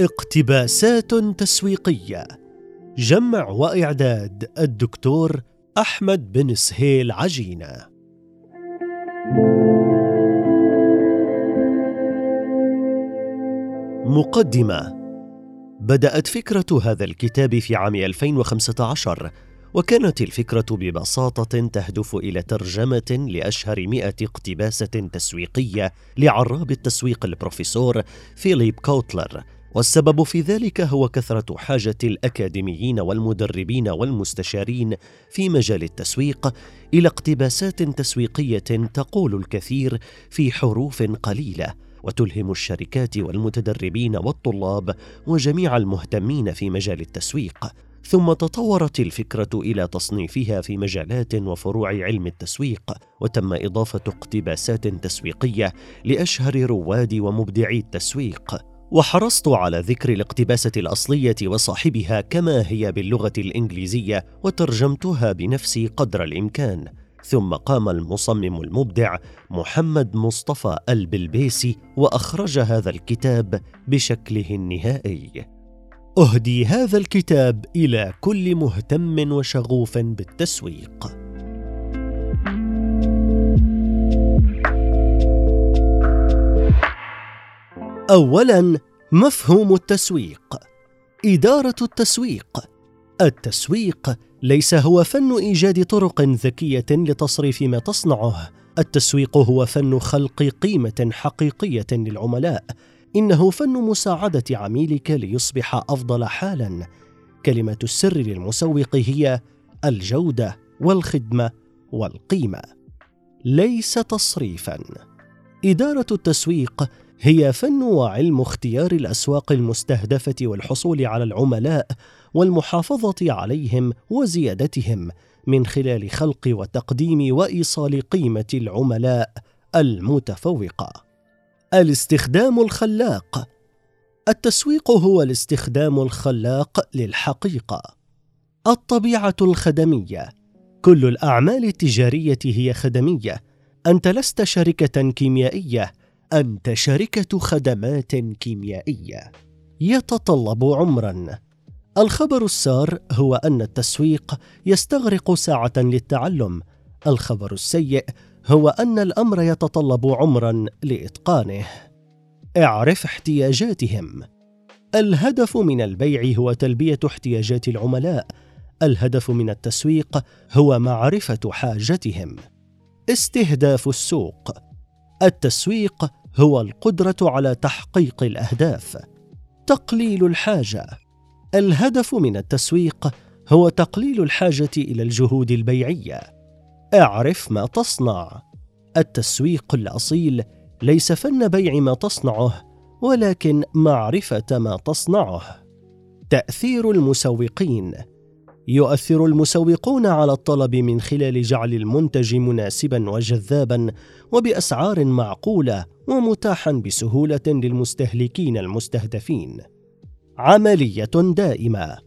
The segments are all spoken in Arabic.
اقتباسات تسويقية. جمع وإعداد الدكتور أحمد بن سهيل عجينة. مقدمة بدأت فكرة هذا الكتاب في عام 2015 وكانت الفكرة ببساطة تهدف إلى ترجمة لأشهر مئة اقتباسة تسويقية لعراب التسويق البروفيسور فيليب كوتلر. والسبب في ذلك هو كثرة حاجة الأكاديميين والمدربين والمستشارين في مجال التسويق إلى اقتباسات تسويقية تقول الكثير في حروف قليلة وتلهم الشركات والمتدربين والطلاب وجميع المهتمين في مجال التسويق. ثم تطورت الفكرة إلى تصنيفها في مجالات وفروع علم التسويق وتم إضافة اقتباسات تسويقية لأشهر رواد ومبدعي التسويق. وحرصت على ذكر الاقتباسة الأصلية وصاحبها كما هي باللغة الإنجليزية وترجمتها بنفسي قدر الإمكان. ثم قام المصمم المبدع محمد مصطفى البلبيسي وأخرج هذا الكتاب بشكله النهائي. أهدي هذا الكتاب إلى كل مهتم وشغوف بالتسويق. اولا مفهوم التسويق. إدارة التسويق. التسويق ليس هو فن إيجاد طرق ذكية لتصريف ما تصنعه. التسويق هو فن خلق قيمة حقيقية للعملاء. إنه فن مساعدة عميلك ليصبح أفضل حالا. كلمة السر للمسوق هي الجودة والخدمة والقيمة. ليس تصريفا. إدارة التسويق هي فن وعلم اختيار الأسواق المستهدفة والحصول على العملاء والمحافظة عليهم وزيادتهم من خلال خلق وتقديم وإيصال قيمة العملاء المتفوقة. الاستخدام الخلاق. التسويق هو الاستخدام الخلاق للحقيقة. الطبيعة الخدمية. كل الأعمال التجارية هي خدمية. أنت لست شركة كيميائية. أنت شركة خدمات كيميائية. يتطلب عمرا. الخبر السار هو أن التسويق يستغرق ساعة للتعلم. الخبر السيء هو أن الأمر يتطلب عمرا لإتقانه. اعرف احتياجاتهم. الهدف من البيع هو تلبية احتياجات العملاء. الهدف من التسويق هو معرفة حاجتهم. استهداف السوق. التسويق هو القدرة على تحقيق الأهداف. تقليل الحاجة. الهدف من التسويق هو تقليل الحاجة إلى الجهود البيعية. اعرف ما تصنع. التسويق الأصيل ليس فن بيع ما تصنعه ولكن معرفة ما تصنعه. تأثير المسوقين. يؤثر المسوقون على الطلب من خلال جعل المنتج مناسبا وجذابا وبأسعار معقولة ومتاحا بسهولة للمستهلكين المستهدفين. عملية دائمة.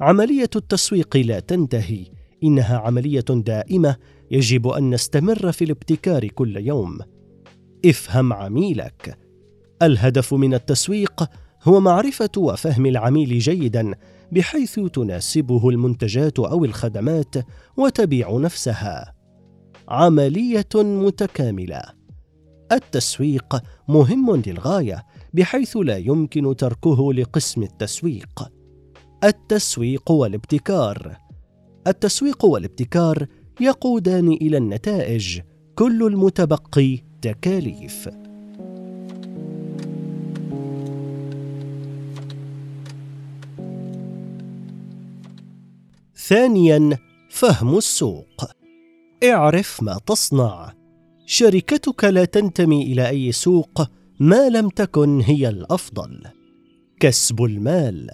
عملية التسويق لا تنتهي. إنها عملية دائمة يجب أن نستمر في الابتكار كل يوم. افهم عميلك. الهدف من التسويق هو معرفة وفهم العميل جيدا بحيث تناسبه المنتجات أو الخدمات وتبيع نفسها. عملية متكاملة. التسويق مهم للغاية بحيث لا يمكن تركه لقسم التسويق. التسويق والابتكار. التسويق والابتكار يقودان إلى النتائج. كل المتبقي تكاليف. ثانيا فهم السوق. اعرف ما تصنع. شركتك لا تنتمي إلى أي سوق ما لم تكن هي الأفضل. كسب المال.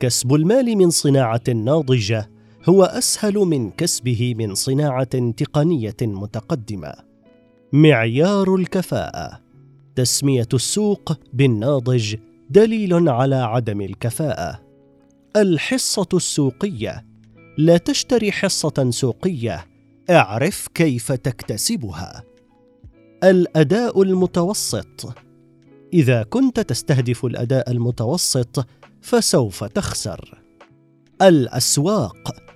كسب المال من صناعة ناضجة. هو أسهل من كسبه من صناعة تقنية متقدمة. معيار الكفاءة. تسمية السوق بالناضج دليل على عدم الكفاءة. الحصة السوقية. لا تشتري حصة سوقية. اعرف كيف تكتسبها. الأداء المتوسط. إذا كنت تستهدف الأداء المتوسط فسوف تخسر. الأسواق.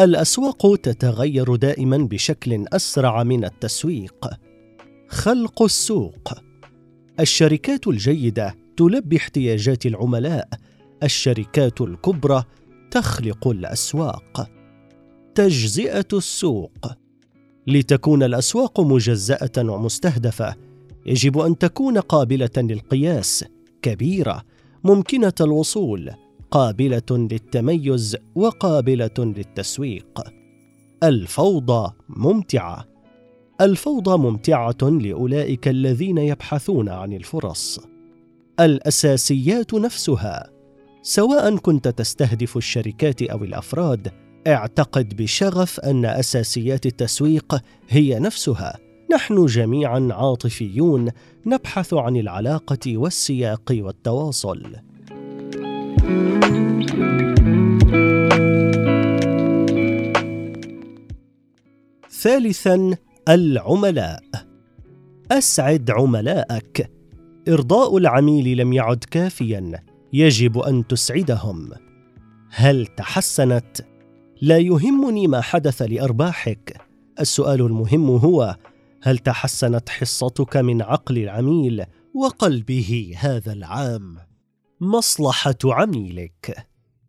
الأسواق تتغير دائما بشكل أسرع من التسويق. خلق السوق. الشركات الجيدة تلبي احتياجات العملاء. الشركات الكبرى تخلق الأسواق. تجزئة السوق. لتكون الأسواق مجزأة ومستهدفة يجب أن تكون قابلة للقياس. كبيرة. ممكنة الوصول. قابلة للتميز وقابلة للتسويق. الفوضى ممتعة. الفوضى ممتعة لأولئك الذين يبحثون عن الفرص. الأساسيات نفسها. سواء كنت تستهدف الشركات أو الأفراد اعتقد بشغف أن أساسيات التسويق هي نفسها. نحن جميعا عاطفيون نبحث عن العلاقة والسياق والتواصل. ثالثا العملاء. أسعد عملاءك. إرضاء العميل لم يعد كافيا. يجب أن تسعدهم. هل تحسنت؟ لا يهمني ما حدث لأرباحك. السؤال المهم هو هل تحسنت حصتك من عقل العميل وقلبه هذا العام؟ مصلحة عميلك.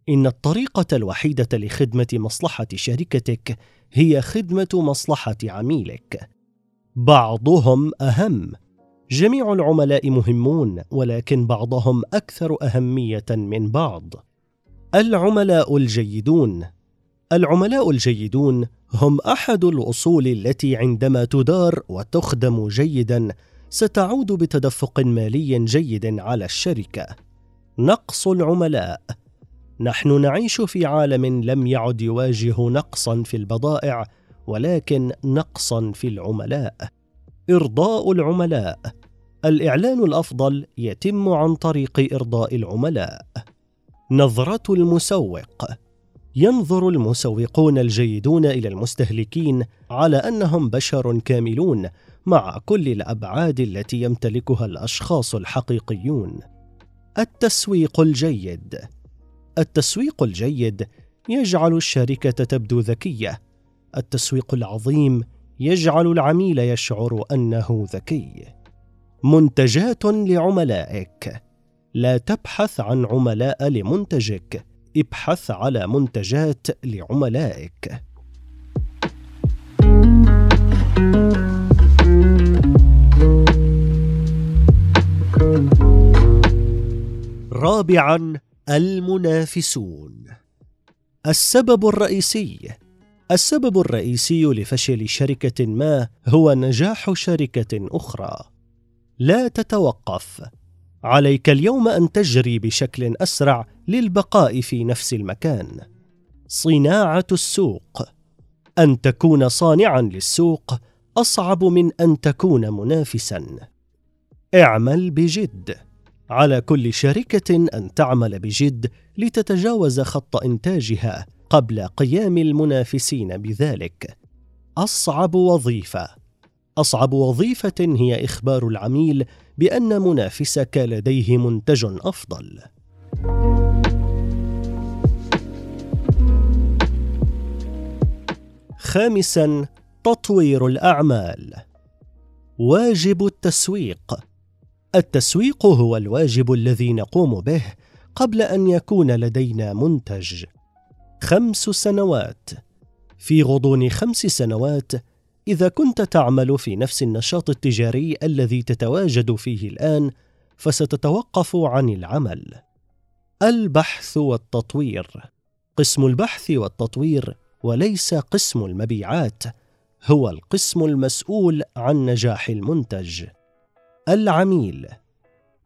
إن الطريقة الوحيدة لخدمة مصلحة شركتك هي خدمة مصلحة عميلك. بعضهم أهم. جميع العملاء مهمون ولكن بعضهم أكثر أهمية من بعض. العملاء الجيدون. العملاء الجيدون هم أحد الأصول التي عندما تدار وتخدم جيدا ستعود بتدفق مالي جيد على الشركة. نقص العملاء. نحن نعيش في عالم لم يعد يواجه نقصا في البضائع ولكن نقصا في العملاء. إرضاء العملاء. الإعلان الأفضل يتم عن طريق إرضاء العملاء. نظرة المسوق. ينظر المسوقون الجيدون إلى المستهلكين على أنهم بشر كاملون مع كل الأبعاد التي يمتلكها الأشخاص الحقيقيون. التسويق الجيد. التسويق الجيد يجعل الشركة تبدو ذكية. التسويق العظيم يجعل العميل يشعر أنه ذكي. منتجات لعملائك. لا تبحث عن عملاء لمنتجك. ابحث على منتجات لعملائك. رابعا المنافسون. السبب الرئيسي السبب الرئيسي لفشل شركة ما هو نجاح شركة أخرى. لا تتوقف. عليك اليوم أن تجري بشكل أسرع للبقاء في نفس المكان. صناعة السوق. أن تكون صانعا للسوق أصعب من أن تكون منافسا. اعمل بجد. على كل شركة أن تعمل بجد لتتجاوز خط إنتاجها قبل قيام المنافسين بذلك. أصعب وظيفة. أصعب وظيفة هي إخبار العميل بأن منافسك لديه منتج أفضل. خامسا تطوير الأعمال. واجب التسويق. التسويق هو الواجب الذي نقوم به قبل أن يكون لدينا منتج. خمس سنوات. في غضون خمس سنوات إذا كنت تعمل في نفس النشاط التجاري الذي تتواجد فيه الآن فستتوقف عن العمل. البحث والتطوير. قسم البحث والتطوير وليس قسم المبيعات هو القسم المسؤول عن نجاح المنتج. العميل.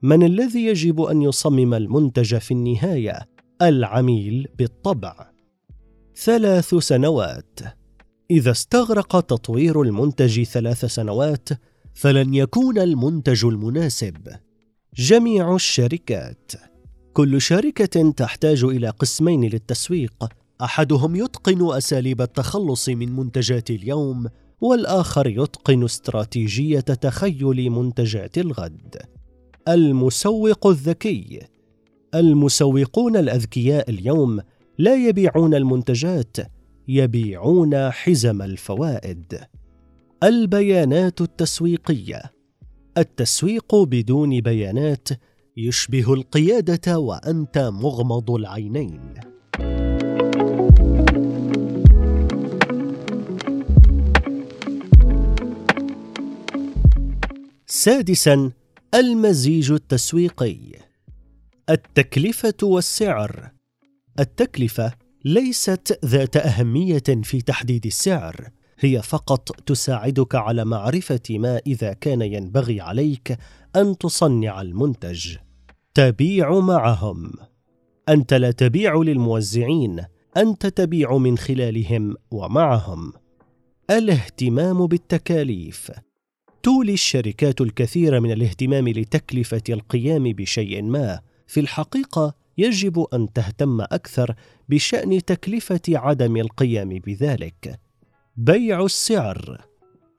من الذي يجب أن يصمم المنتج في النهاية؟ العميل بالطبع. ثلاث سنوات. إذا استغرق تطوير المنتج ثلاث سنوات فلن يكون المنتج المناسب. جميع الشركات. كل شركة تحتاج إلى قسمين للتسويق. أحدهم يتقن أساليب التخلص من منتجات اليوم والآخر يتقن استراتيجية تخيل منتجات الغد. المسوق الذكي. المسوقون الأذكياء اليوم لا يبيعون المنتجات يبيعون حزم الفوائد. البيانات التسويقية. التسويق بدون بيانات يشبه القيادة وأنت مغمض العينين. سادسا المزيج التسويقي. التكلفة والسعر. التكلفة ليست ذات أهمية في تحديد السعر هي فقط تساعدك على معرفة ما إذا كان ينبغي عليك أن تصنع المنتج. تبيع معهم. أنت لا تبيع للموزعين أنت تبيع من خلالهم ومعهم. الاهتمام بالتكاليف. تولي الشركات الكثير من الاهتمام لتكلفة القيام بشيء ما. في الحقيقة يجب أن تهتم أكثر بشأن تكلفة عدم القيام بذلك. بيع السعر.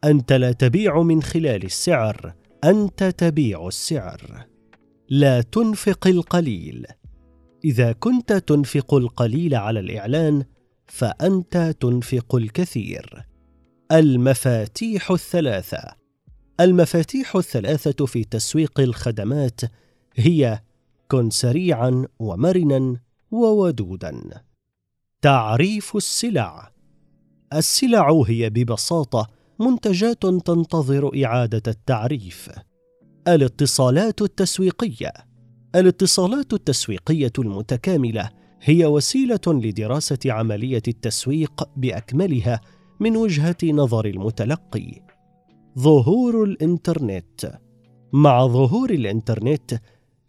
أنت لا تبيع من خلال السعر أنت تبيع السعر. لا تنفق القليل. إذا كنت تنفق القليل على الإعلان فأنت تنفق الكثير. المفاتيح الثلاثة. المفاتيح الثلاثة في تسويق الخدمات هي كن سريعا ومرنا وودودا. تعريف السلع. السلع هي ببساطة منتجات تنتظر إعادة التعريف. الاتصالات التسويقية. الاتصالات التسويقية المتكاملة هي وسيلة لدراسة عملية التسويق بأكملها من وجهة نظر المتلقي. ظهور الإنترنت. مع ظهور الإنترنت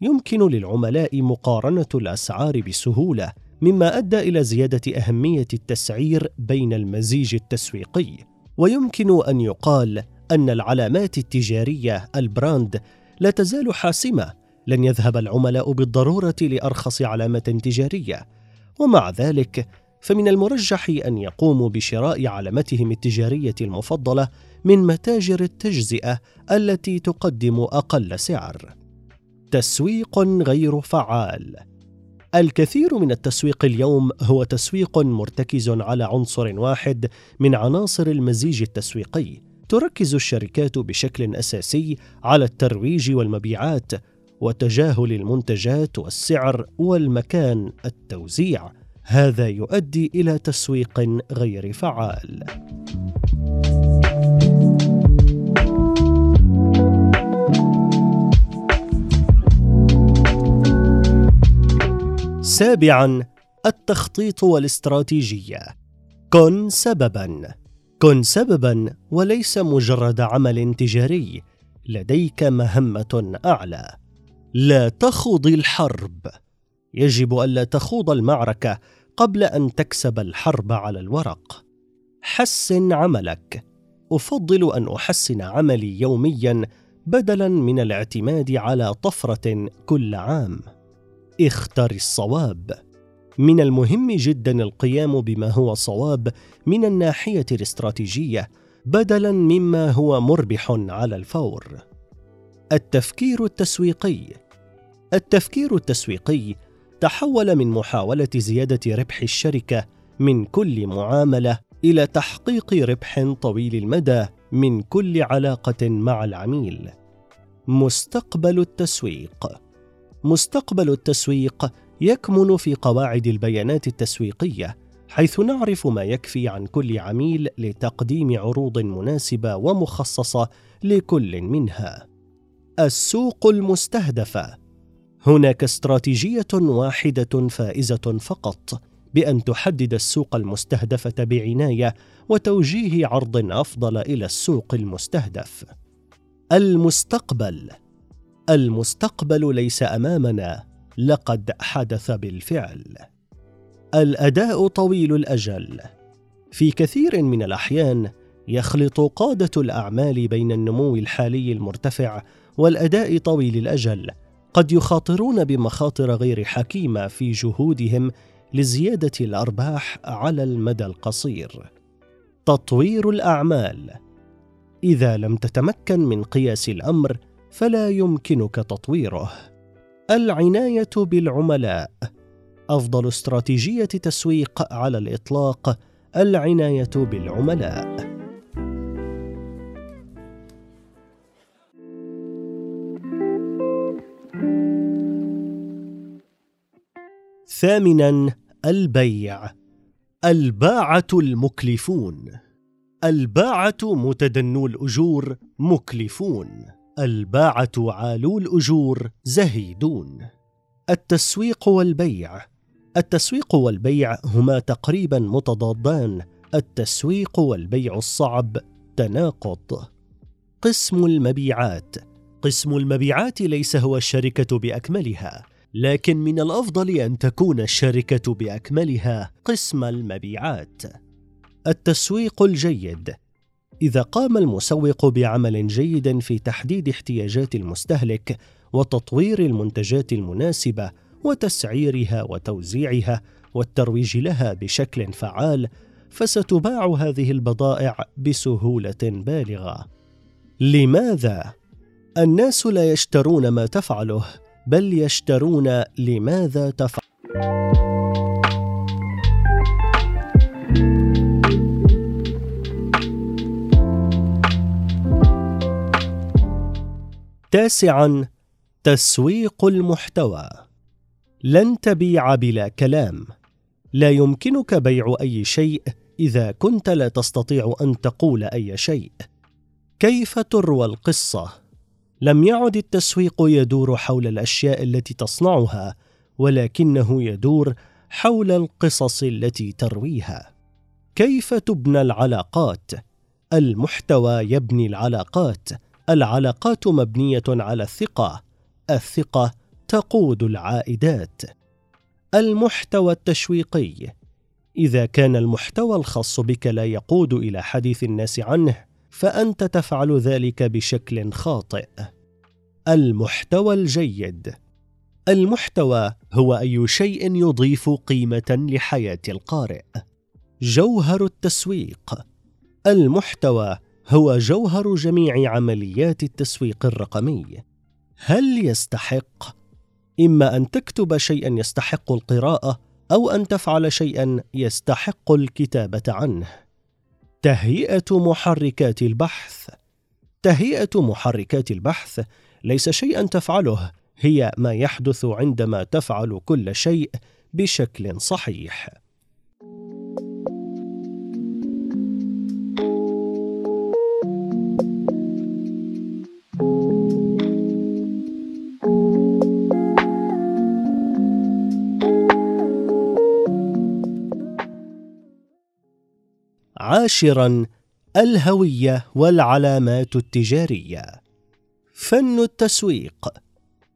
يمكن للعملاء مقارنة الأسعار بسهولة مما أدى إلى زيادة أهمية التسعير بين المزيج التسويقي. ويمكن أن يقال أن العلامات التجارية البراند لا تزال حاسمة. لن يذهب العملاء بالضرورة لأرخص علامة تجارية. ومع ذلك فمن المرجح أن يقوموا بشراء علامتهم التجارية المفضلة من متاجر التجزئة التي تقدم أقل سعر. تسويق غير فعال. الكثير من التسويق اليوم هو تسويق مرتكز على عنصر واحد من عناصر المزيج التسويقي. تركز الشركات بشكل أساسي على الترويج والمبيعات وتجاهل المنتجات والسعر والمكان التوزيع. هذا يؤدي إلى تسويق غير فعال. سابعا التخطيط والاستراتيجية. كن سببا. كن سببا وليس مجرد عمل تجاري. لديك مهمة أعلى. لا تخوض الحرب. يجب الا تخوض المعركة قبل أن تكسب الحرب على الورق. حسن عملك. أفضل أن أحسن عملي يوميا بدلا من الاعتماد على طفرة كل عام. اختر الصواب. من المهم جدا القيام بما هو صواب من الناحية الاستراتيجية بدلا مما هو مربح على الفور. التفكير التسويقي. التفكير التسويقي تحول من محاولة زيادة ربح الشركة من كل معاملة إلى تحقيق ربح طويل المدى من كل علاقة مع العميل. مستقبل التسويق. مستقبل التسويق يكمن في قواعد البيانات التسويقية حيث نعرف ما يكفي عن كل عميل لتقديم عروض مناسبة ومخصصة لكل منها. السوق المستهدفه هناك استراتيجية واحدة فائزة فقط بأن تحدد السوق المستهدفه بعناية وتوجيه عرض أفضل إلى السوق المستهدف. المستقبل. المستقبل ليس أمامنا لقد حدث بالفعل. الأداء طويل الأجل. في كثير من الأحيان يخلط قادة الأعمال بين النمو الحالي المرتفع والأداء طويل الأجل. قد يخاطرون بمخاطر غير حكيمة في جهودهم لزيادة الأرباح على المدى القصير. تطوير الأعمال. إذا لم تتمكن من قياس الأمر فلا يمكنك تطويره. العناية بالعملاء. أفضل استراتيجية تسويق على الإطلاق العناية بالعملاء. ثامنا البيع. الباعة المكلفون. الباعة متدنو الأجور مكلفون. الباعة عالو الأجور زهيدون. التسويق والبيع. التسويق والبيع هما تقريبا متضادان. التسويق والبيع الصعب تناقض. قسم المبيعات. قسم المبيعات ليس هو الشركة بأكملها لكن من الأفضل أن تكون الشركة بأكملها قسم المبيعات. التسويق الجيد. إذا قام المسوق بعمل جيد في تحديد احتياجات المستهلك وتطوير المنتجات المناسبة وتسعيرها وتوزيعها والترويج لها بشكل فعال فستباع هذه البضائع بسهولة بالغة. لماذا؟ الناس لا يشترون ما تفعله بل يشترون لماذا تفعل؟ تاسعا تسويق المحتوى. لن تبيع بلا كلام. لا يمكنك بيع أي شيء إذا كنت لا تستطيع أن تقول أي شيء. كيف تروى القصة؟ لم يعد التسويق يدور حول الأشياء التي تصنعها ولكنه يدور حول القصص التي ترويها. كيف تبنى العلاقات؟ المحتوى يبني العلاقات. العلاقات مبنية على الثقة. الثقة تقود العائدات. المحتوى التشويقي. إذا كان المحتوى الخاص بك لا يقود إلى حديث الناس عنه فأنت تفعل ذلك بشكل خاطئ. المحتوى الجيد. المحتوى هو أي شيء يضيف قيمة لحياة القارئ. جوهر التسويق. المحتوى هو جوهر جميع عمليات التسويق الرقمي. هل يستحق؟ إما أن تكتب شيئا يستحق القراءة أو أن تفعل شيئا يستحق الكتابة عنه. تهيئة محركات البحث. تهيئة محركات البحث ليس شيئا تفعله هي ما يحدث عندما تفعل كل شيء بشكل صحيح. عاشرا الهوية والعلامات التجارية. فن التسويق.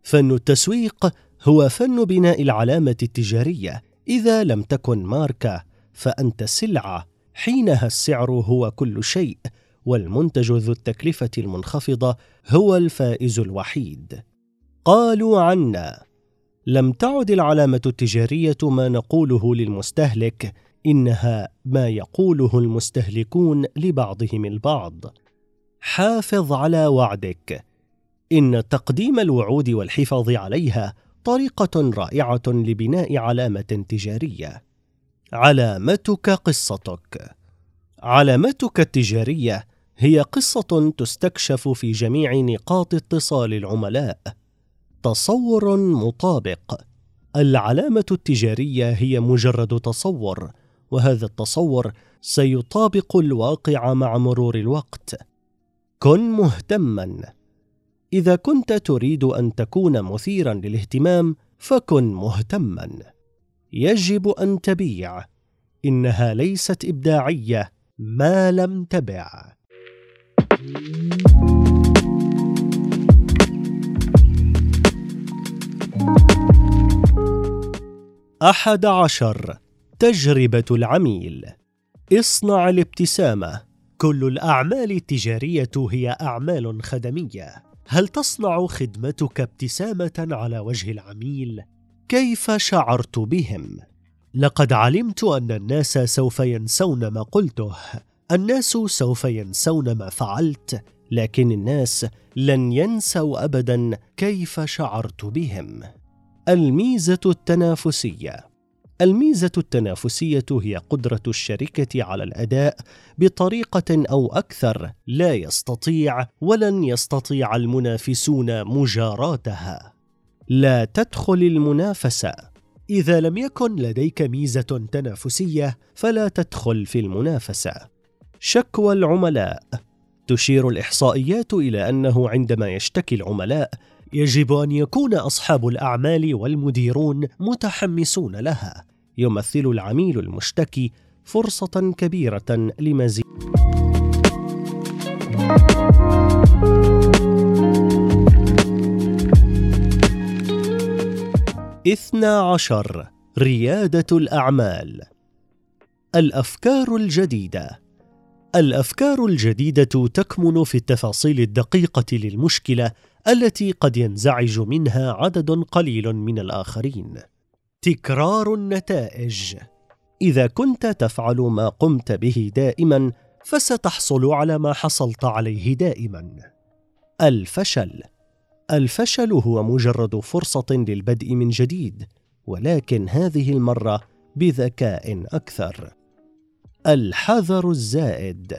فن التسويق هو فن بناء العلامة التجارية. إذا لم تكن ماركة فأنت سلعة. حينها السعر هو كل شيء والمنتج ذو التكلفة المنخفضة هو الفائز الوحيد. قالوا عنا لم تعد العلامة التجارية ما نقوله للمستهلك إنها ما يقوله المستهلكون لبعضهم البعض. حافظ على وعدك. إن تقديم الوعود والحفاظ عليها طريقة رائعة لبناء علامة تجارية. علامتك قصتك. علامتك التجارية هي قصة تستكشف في جميع نقاط اتصال العملاء. تصور مطابق. العلامة التجارية هي مجرد تصور وهذا التصور سيطابق الواقع مع مرور الوقت. كن مهتما. إذا كنت تريد أن تكون مثيرا للاهتمام فكن مهتما. يجب أن تبيع. إنها ليست إبداعية. ما لم تبع. أحد عشر. تجربة العميل. اصنع الابتسامة. كل الأعمال التجارية هي أعمال خدمية. هل تصنع خدمتك ابتسامة على وجه العميل؟ كيف شعرت بهم؟ لقد علمت أن الناس سوف ينسون ما قلته. الناس سوف ينسون ما فعلت لكن الناس لن ينسوا ابدا كيف شعرت بهم. الميزة التنافسية. الميزة التنافسية هي قدرة الشركة على الأداء بطريقة أو أكثر لا يستطيع ولن يستطيع المنافسون مجاراتها. لا تدخل المنافسة. إذا لم يكن لديك ميزة تنافسية فلا تدخل في المنافسة. شكوى العملاء. تشير الإحصائيات إلى أنه عندما يشتكي العملاء يجب أن يكون أصحاب الأعمال والمديرون متحمسون لها. يمثل العميل المشتكي فرصة كبيرة لمزيد. اثنى عشر ريادة الأعمال. الأفكار الجديدة. الأفكار الجديدة تكمن في التفاصيل الدقيقة للمشكلة التي قد ينزعج منها عدد قليل من الآخرين. تكرار النتائج. إذا كنت تفعل ما قمت به دائما فستحصل على ما حصلت عليه دائما. الفشل. الفشل هو مجرد فرصة للبدء من جديد ولكن هذه المرة بذكاء أكثر. الحذر الزائد.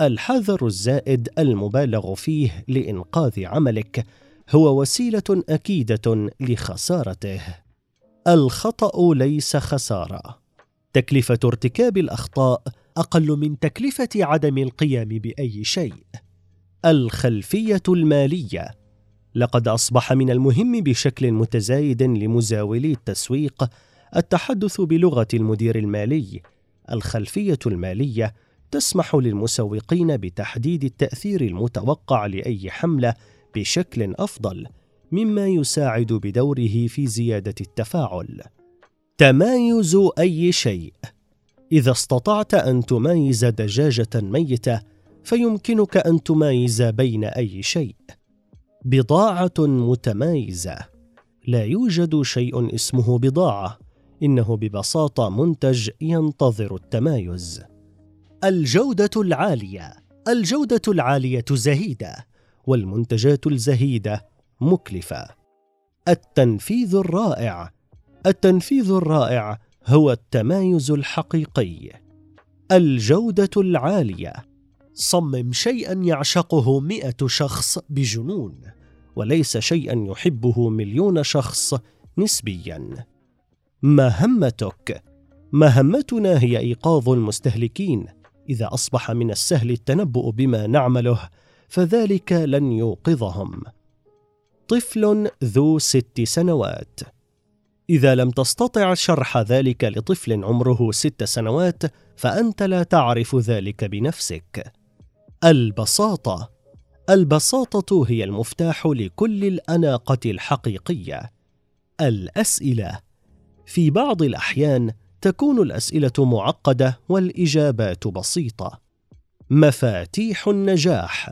الحذر الزائد المبالغ فيه لإنقاذ عملك هو وسيلة أكيدة لخسارته. الخطأ ليس خسارة. تكلفة ارتكاب الأخطاء أقل من تكلفة عدم القيام بأي شيء. الخلفية المالية. لقد أصبح من المهم بشكل متزايد لمزاولي التسويق التحدث بلغة المدير المالي. الخلفية المالية تسمح للمسوقين بتحديد التأثير المتوقع لأي حملة بشكل أفضل. مما يساعد بدوره في زيادة التفاعل. تمايز أي شيء. إذا استطعت أن تمايز دجاجة ميتة فيمكنك أن تمايز بين أي شيء. بضاعة متمايزة. لا يوجد شيء اسمه بضاعة. إنه ببساطة منتج ينتظر التمايز. الجودة العالية. الجودة العالية زهيدة. والمنتجات الزهيدة مكلفة. التنفيذ الرائع. التنفيذ الرائع هو التمايز الحقيقي. الجودة العالية. صمم شيئا يعشقه مئة شخص بجنون وليس شيئا يحبه مليون شخص نسبيا. مهمتك. مهمتنا هي إيقاظ المستهلكين. إذا أصبح من السهل التنبؤ بما نعمله فذلك لن يوقظهم. طفل ذو ست سنوات. إذا لم تستطع شرح ذلك لطفل عمره ست سنوات فأنت لا تعرف ذلك بنفسك. البساطة. البساطة هي المفتاح لكل الأناقة الحقيقية. الأسئلة. في بعض الأحيان تكون الأسئلة معقدة والإجابات بسيطة. مفاتيح النجاح.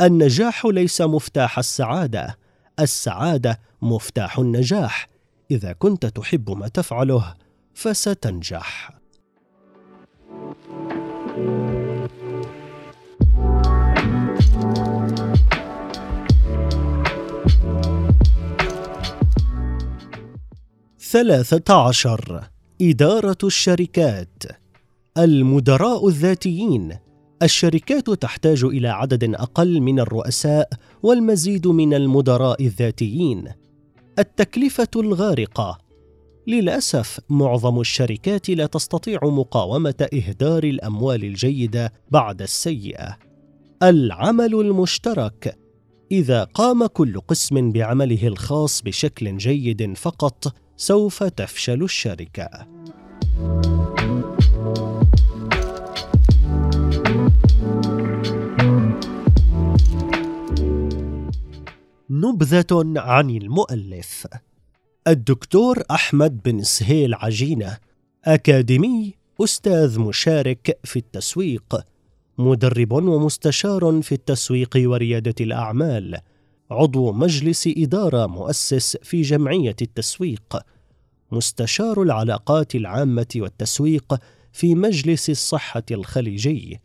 النجاح ليس مفتاح السعادة. السعادة مفتاح النجاح. إذا كنت تحب ما تفعله فستنجح. ثلاثة عشر. إدارة الشركات. المدراء الذاتيين. الشركات تحتاج إلى عدد أقل من الرؤساء والمزيد من المدراء الذاتيين. التكلفة الغارقة. للأسف معظم الشركات لا تستطيع مقاومة إهدار الأموال الجيدة بعد السيئة. العمل المشترك. إذا قام كل قسم بعمله الخاص بشكل جيد فقط سوف تفشل الشركة. نبذة عن المؤلف. الدكتور أحمد بن سهيل عجينة أكاديمي أستاذ مشارك في التسويق مدرب ومستشار في التسويق وريادة الأعمال عضو مجلس إدارة مؤسس في جمعية التسويق مستشار العلاقات العامة والتسويق في مجلس الصحة الخليجي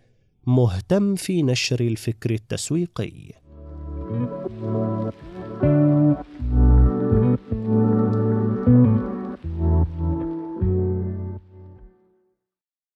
مهتم في نشر الفكر التسويقي.